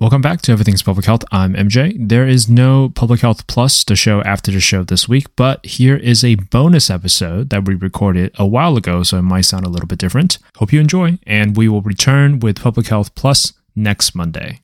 Welcome back to Everything's Public Health. I'm MJ. There is no Public Health Plus, the show after the show this week, but here is a bonus episode that we recorded a while ago, so it might sound a little bit different. Hope you enjoy, and we will return with Public Health Plus next Monday.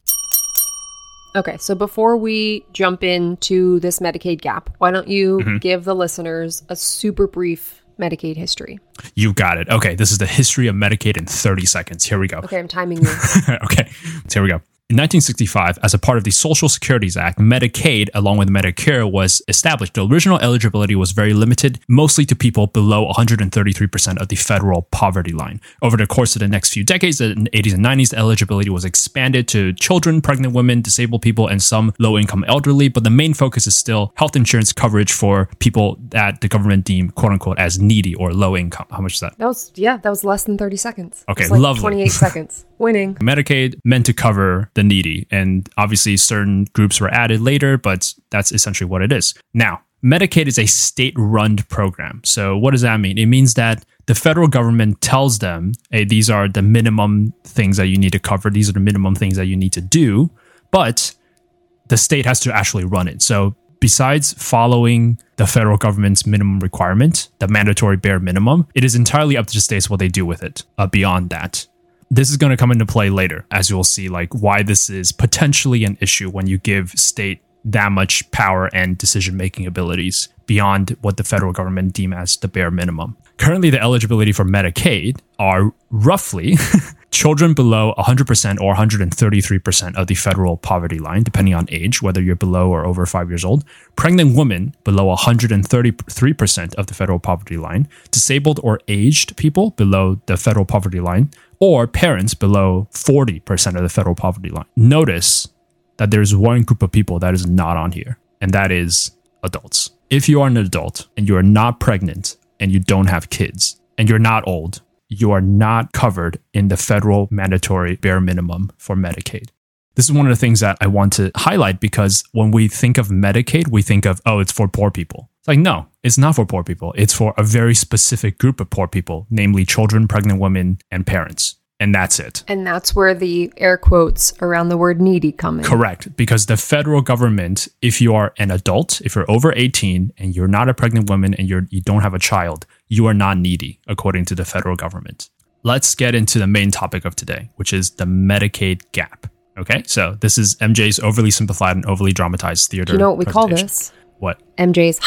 Okay, so before we jump into this Medicaid gap, why don't you Mm-hmm. give the listeners a super brief Medicaid history? You got it. Okay, this is the history of Medicaid in 30 seconds. Here we go. Okay, I'm timing you. okay, so here we go. In 1965, as a part of the Social Securities Act, Medicaid, along with Medicare, was established. The original eligibility was very limited, mostly to people below 133% of the federal poverty line. Over the course of the next few decades, the 80s and 90s, the eligibility was expanded to children, pregnant women, disabled people, and some low income elderly. But the main focus is still health insurance coverage for people that the government deem, quote unquote, as needy or low income. How much is that? That was yeah, that was less than 30 seconds. Okay, like lovely. 28 seconds. Winning. Medicaid meant to cover the needy, and obviously certain groups were added later, but that's essentially what it is. Now, Medicaid is a state run program. So, what does that mean? It means that the federal government tells them, hey, these are the minimum things that you need to cover, these are the minimum things that you need to do, but the state has to actually run it. So, besides following the federal government's minimum requirement, the mandatory bare minimum, it is entirely up to the states what they do with it uh, beyond that this is going to come into play later as you'll see like why this is potentially an issue when you give state that much power and decision making abilities beyond what the federal government deem as the bare minimum. Currently the eligibility for medicaid are roughly children below 100% or 133% of the federal poverty line depending on age whether you're below or over 5 years old. Pregnant women below 133% of the federal poverty line. Disabled or aged people below the federal poverty line or parents below 40% of the federal poverty line. Notice that there's one group of people that is not on here, and that is adults. If you are an adult and you are not pregnant and you don't have kids and you're not old, you are not covered in the federal mandatory bare minimum for Medicaid. This is one of the things that I want to highlight because when we think of Medicaid, we think of, oh, it's for poor people. It's like, no, it's not for poor people. It's for a very specific group of poor people, namely children, pregnant women, and parents. And that's it. And that's where the air quotes around the word needy come in. Correct. Because the federal government, if you are an adult, if you're over 18 and you're not a pregnant woman and you're you don't have a child, you are not needy, according to the federal government. Let's get into the main topic of today, which is the Medicaid gap. Okay, so this is MJ's overly simplified and overly dramatized theater. Do you know what we call this? What? MJ's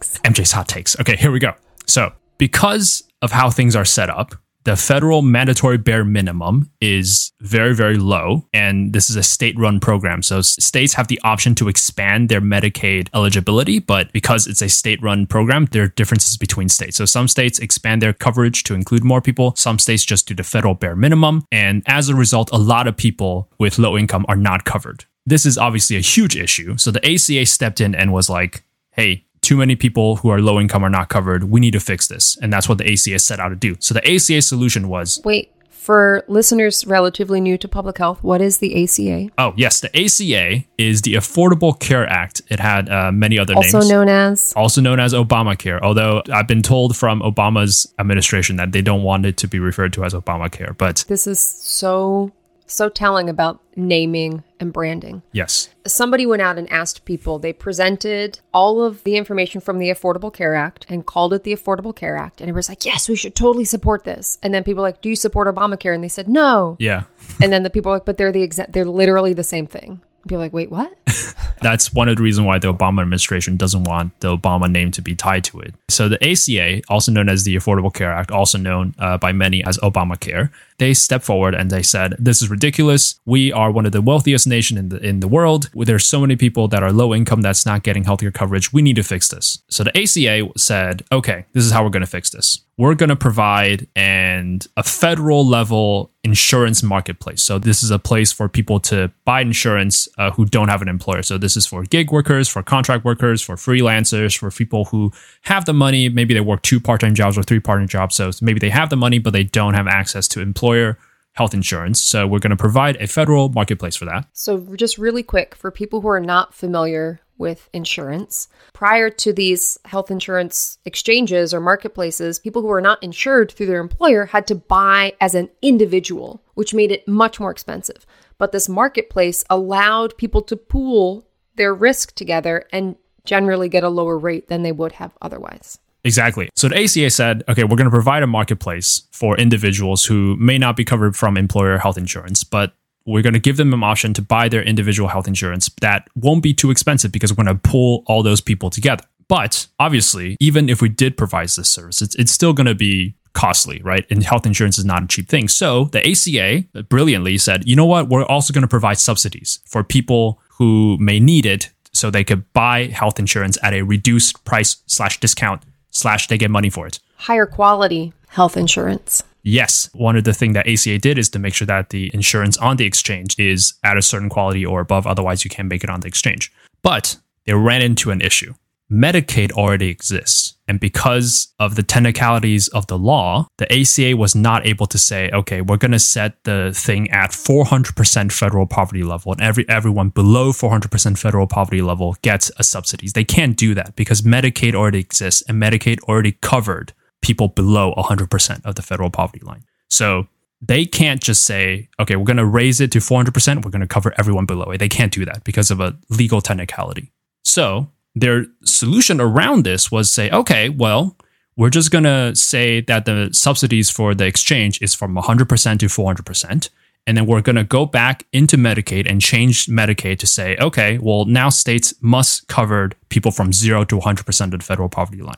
takes. MJ's hot takes. Okay, here we go. So, because of how things are set up, the federal mandatory bare minimum is very, very low. And this is a state run program. So, states have the option to expand their Medicaid eligibility. But because it's a state run program, there are differences between states. So, some states expand their coverage to include more people, some states just do the federal bare minimum. And as a result, a lot of people with low income are not covered. This is obviously a huge issue. So, the ACA stepped in and was like, hey, too many people who are low income are not covered. We need to fix this. And that's what the ACA set out to do. So the ACA solution was Wait, for listeners relatively new to public health, what is the ACA? oh, yes, the ACA is the Affordable Care Act. It had uh, many other Also names. known as also known as Obamacare, although I've been told from Obama's administration that they don't want it to be referred to as Obamacare. But this is so so telling about naming and branding. yes, somebody went out and asked people. They presented all of the information from the affordable care act and called it the affordable care act. And it was like yes we should totally support this. And then people were like do you support obamacare? And they said no. Yeah. and then the people were like but they're the exact they're literally the same thing are like wait what That's one of the reasons why the Obama administration doesn't want the Obama name to be tied to it. So the ACA, also known as the Affordable Care Act, also known uh, by many as Obamacare, they stepped forward and they said, "This is ridiculous. We are one of the wealthiest nation in the in the world. There's so many people that are low income that's not getting healthcare coverage. We need to fix this." So the ACA said, "Okay, this is how we're going to fix this. We're going to provide and a federal level insurance marketplace. So this is a place for people to buy insurance uh, who don't have an employer. So this is for gig workers, for contract workers, for freelancers, for people who have the money. Maybe they work two part-time jobs or three part-time jobs. So maybe they have the money, but they don't have access to employer health insurance. So we're going to provide a federal marketplace for that. So, just really quick for people who are not familiar with insurance, prior to these health insurance exchanges or marketplaces, people who were not insured through their employer had to buy as an individual, which made it much more expensive. But this marketplace allowed people to pool their risk together and generally get a lower rate than they would have otherwise. Exactly. So the ACA said, okay, we're going to provide a marketplace for individuals who may not be covered from employer health insurance, but we're going to give them an option to buy their individual health insurance that won't be too expensive because we're going to pull all those people together. But obviously, even if we did provide this service, it's, it's still going to be costly, right? And health insurance is not a cheap thing. So the ACA brilliantly said, you know what? We're also going to provide subsidies for people who may need it so they could buy health insurance at a reduced price slash discount slash they get money for it. Higher quality health insurance. Yes, one of the things that ACA did is to make sure that the insurance on the exchange is at a certain quality or above, otherwise you can't make it on the exchange. But they ran into an issue. Medicaid already exists. And because of the technicalities of the law, the ACA was not able to say, okay, we're going to set the thing at 400% federal poverty level and every everyone below 400% federal poverty level gets a subsidies. They can't do that because Medicaid already exists and Medicaid already covered people below 100% of the federal poverty line. So they can't just say, okay, we're going to raise it to 400%, we're going to cover everyone below it. They can't do that because of a legal technicality. So their solution around this was say, okay, well, we're just going to say that the subsidies for the exchange is from 100% to 400%. And then we're going to go back into Medicaid and change Medicaid to say, okay, well, now states must cover people from zero to 100% of the federal poverty line.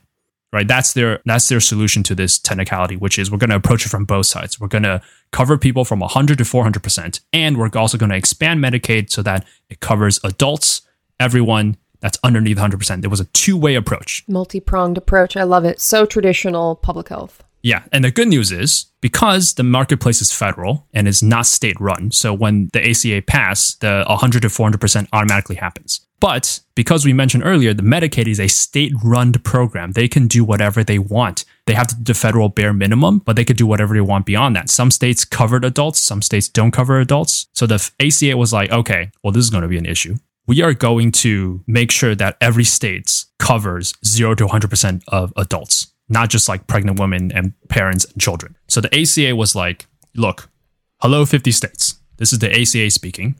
Right. That's their that's their solution to this technicality, which is we're going to approach it from both sides. We're going to cover people from 100 to 400%. And we're also going to expand Medicaid so that it covers adults, everyone, that's underneath 100%. It was a two way approach. Multi pronged approach. I love it. So traditional public health. Yeah. And the good news is because the marketplace is federal and is not state run, so when the ACA passed, the 100 to 400% automatically happens. But because we mentioned earlier, the Medicaid is a state run program. They can do whatever they want. They have to do the federal bare minimum, but they could do whatever they want beyond that. Some states covered adults, some states don't cover adults. So the ACA was like, okay, well, this is going to be an issue we are going to make sure that every state covers 0 to 100% of adults, not just like pregnant women and parents and children. So the ACA was like, look, hello, 50 states. This is the ACA speaking.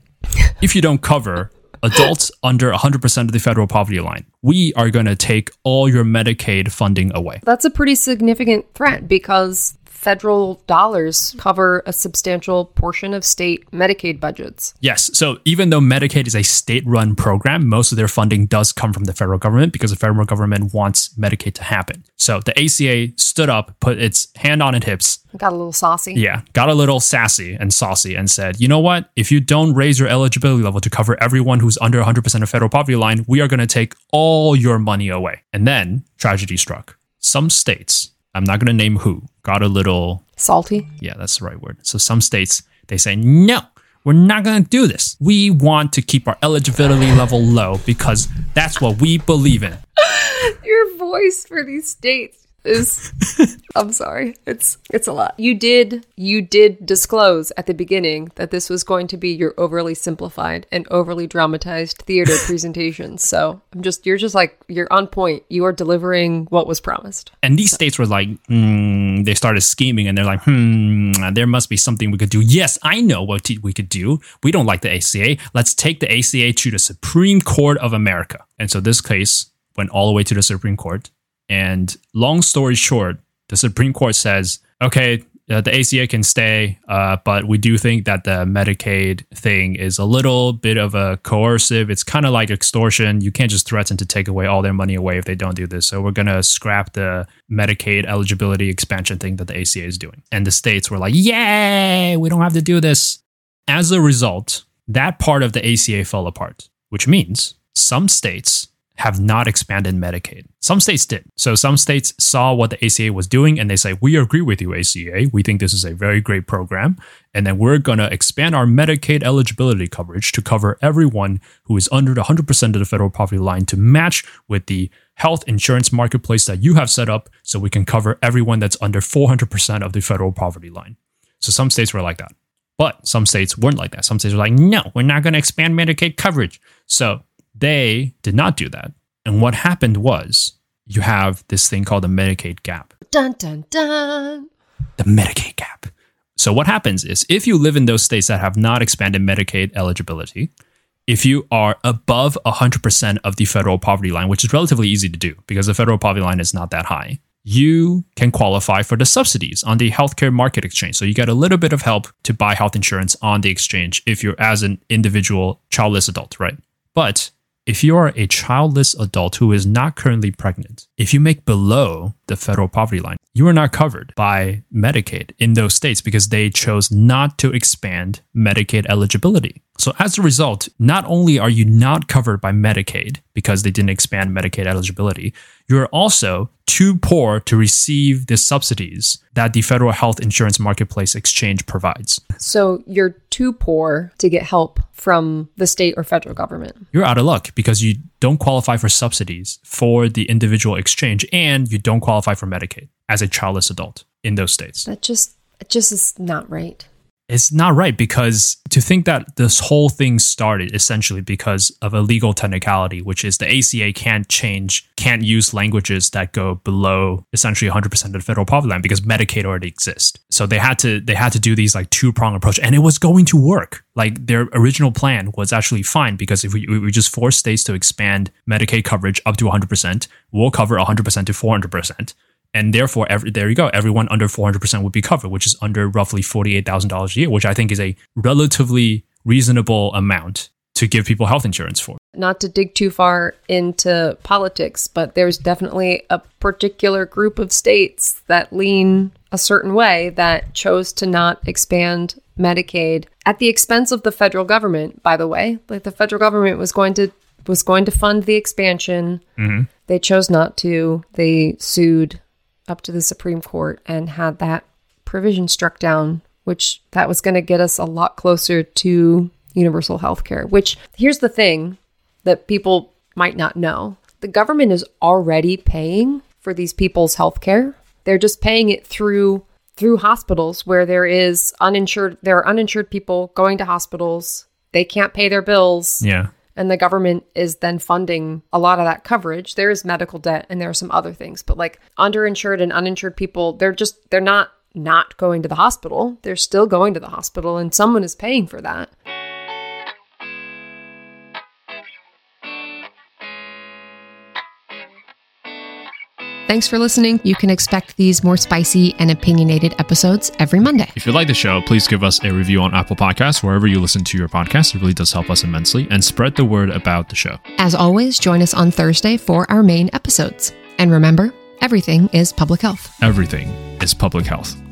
If you don't cover adults under 100% of the federal poverty line, we are going to take all your Medicaid funding away. That's a pretty significant threat because federal dollars cover a substantial portion of state Medicaid budgets. Yes. So even though Medicaid is a state run program, most of their funding does come from the federal government because the federal government wants Medicaid to happen. So the ACA stood up, put its hand on its hips. Got a little saucy. Yeah. Got a little sassy and saucy and said, you know what? If you don't raise your eligibility level to cover everyone who's under 100% of federal poverty line, we are going to take all your money away. And then tragedy struck. Some states I'm not going to name who, got a little salty. Yeah, that's the right word. So some states, they say, no, we're not going to do this. We want to keep our eligibility level low because that's what we believe in. Your voice for these states is I'm sorry. It's it's a lot. You did you did disclose at the beginning that this was going to be your overly simplified and overly dramatized theater presentation. So I'm just you're just like you're on point. You are delivering what was promised. And these states were like, mm, they started scheming and they're like, hmm, there must be something we could do. Yes, I know what t- we could do. We don't like the ACA. Let's take the ACA to the Supreme Court of America. And so this case went all the way to the Supreme Court. And long story short, the Supreme Court says, okay, uh, the ACA can stay, uh, but we do think that the Medicaid thing is a little bit of a coercive. It's kind of like extortion. You can't just threaten to take away all their money away if they don't do this. So we're going to scrap the Medicaid eligibility expansion thing that the ACA is doing. And the states were like, yay, we don't have to do this. As a result, that part of the ACA fell apart, which means some states have not expanded Medicaid. Some states did. So some states saw what the ACA was doing and they say, We agree with you, ACA. We think this is a very great program. And then we're going to expand our Medicaid eligibility coverage to cover everyone who is under the 100% of the federal poverty line to match with the health insurance marketplace that you have set up so we can cover everyone that's under 400% of the federal poverty line. So some states were like that. But some states weren't like that. Some states were like, no, we're not going to expand Medicaid coverage. So they did not do that. And what happened was you have this thing called the Medicaid gap. Dun dun dun. The Medicaid gap. So what happens is if you live in those states that have not expanded Medicaid eligibility, if you are above 100% of the federal poverty line, which is relatively easy to do because the federal poverty line is not that high, you can qualify for the subsidies on the healthcare market exchange. So you get a little bit of help to buy health insurance on the exchange if you're as an individual childless adult, right? But if you are a childless adult who is not currently pregnant, if you make below the federal poverty line, you are not covered by Medicaid in those states because they chose not to expand Medicaid eligibility. So, as a result, not only are you not covered by Medicaid because they didn't expand Medicaid eligibility, you're also too poor to receive the subsidies that the federal health insurance marketplace exchange provides. So you're too poor to get help from the state or federal government. You're out of luck because you don't qualify for subsidies for the individual exchange and you don't qualify for Medicaid as a childless adult in those states. That just it just is not right it's not right because to think that this whole thing started essentially because of a legal technicality, which is the ACA can't change, can't use languages that go below essentially 100% of the federal poverty line because Medicaid already exists. So they had to they had to do these like two prong approach, and it was going to work. Like their original plan was actually fine because if we, we just force states to expand Medicaid coverage up to 100%, we'll cover 100% to 400% and therefore every, there you go. Everyone under 400% would be covered which is under roughly $48000 a year which i think is a relatively reasonable amount to give people health insurance for. Not to dig too far into politics but there's definitely a particular group of states that lean a certain way that chose to not expand medicaid at the expense of the federal government by the way. Like the federal government was going to was going to fund the expansion. Mm-hmm. they chose not to. They sued up to the Supreme Court and had that provision struck down, which that was going to get us a lot closer to universal health care. Which here's the thing that people might not know the government is already paying for these people's health care. They're just paying it through through hospitals where there is uninsured there are uninsured people going to hospitals. They can't pay their bills. Yeah and the government is then funding a lot of that coverage. There is medical debt and there are some other things but like underinsured and uninsured people they're just they're not not going to the hospital. They're still going to the hospital and someone is paying for that Thanks for listening. You can expect these more spicy and opinionated episodes every Monday. If you like the show, please give us a review on Apple Podcasts, wherever you listen to your podcast. It really does help us immensely, and spread the word about the show. As always, join us on Thursday for our main episodes. And remember, everything is public health. Everything is public health.